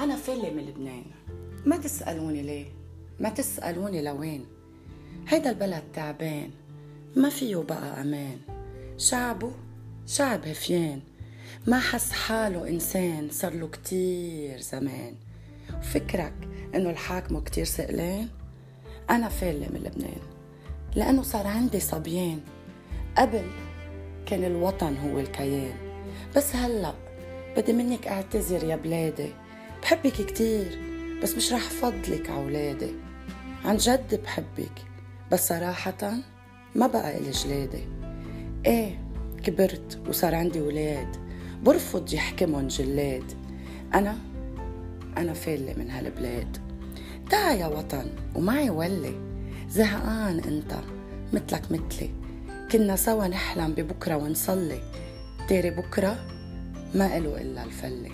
أنا فلة من لبنان. ما تسألوني ليه؟ ما تسألوني لوين؟ هيدا البلد تعبان. ما فيه بقى أمان. شعبه شعب هفيان. ما حس حاله إنسان صار له كتير زمان. وفكرك إنه الحاكمه كتير سئلان أنا فالة من لبنان. لأنه صار عندي صبيان. قبل كان الوطن هو الكيان. بس هلأ بدي منك أعتذر يا بلادي. بحبك كتير بس مش رح فضلك عولادي عن جد بحبك بس صراحة ما بقى إلي جلادي إيه كبرت وصار عندي ولاد برفض يحكمن جلاد. أنا أنا فالة من هالبلاد. تعا يا وطن ومعي ولي. زهقان أنت مثلك مثلي كنا سوا نحلم ببكرة ونصلي. تاري بكرة ما إله إلا الفلة.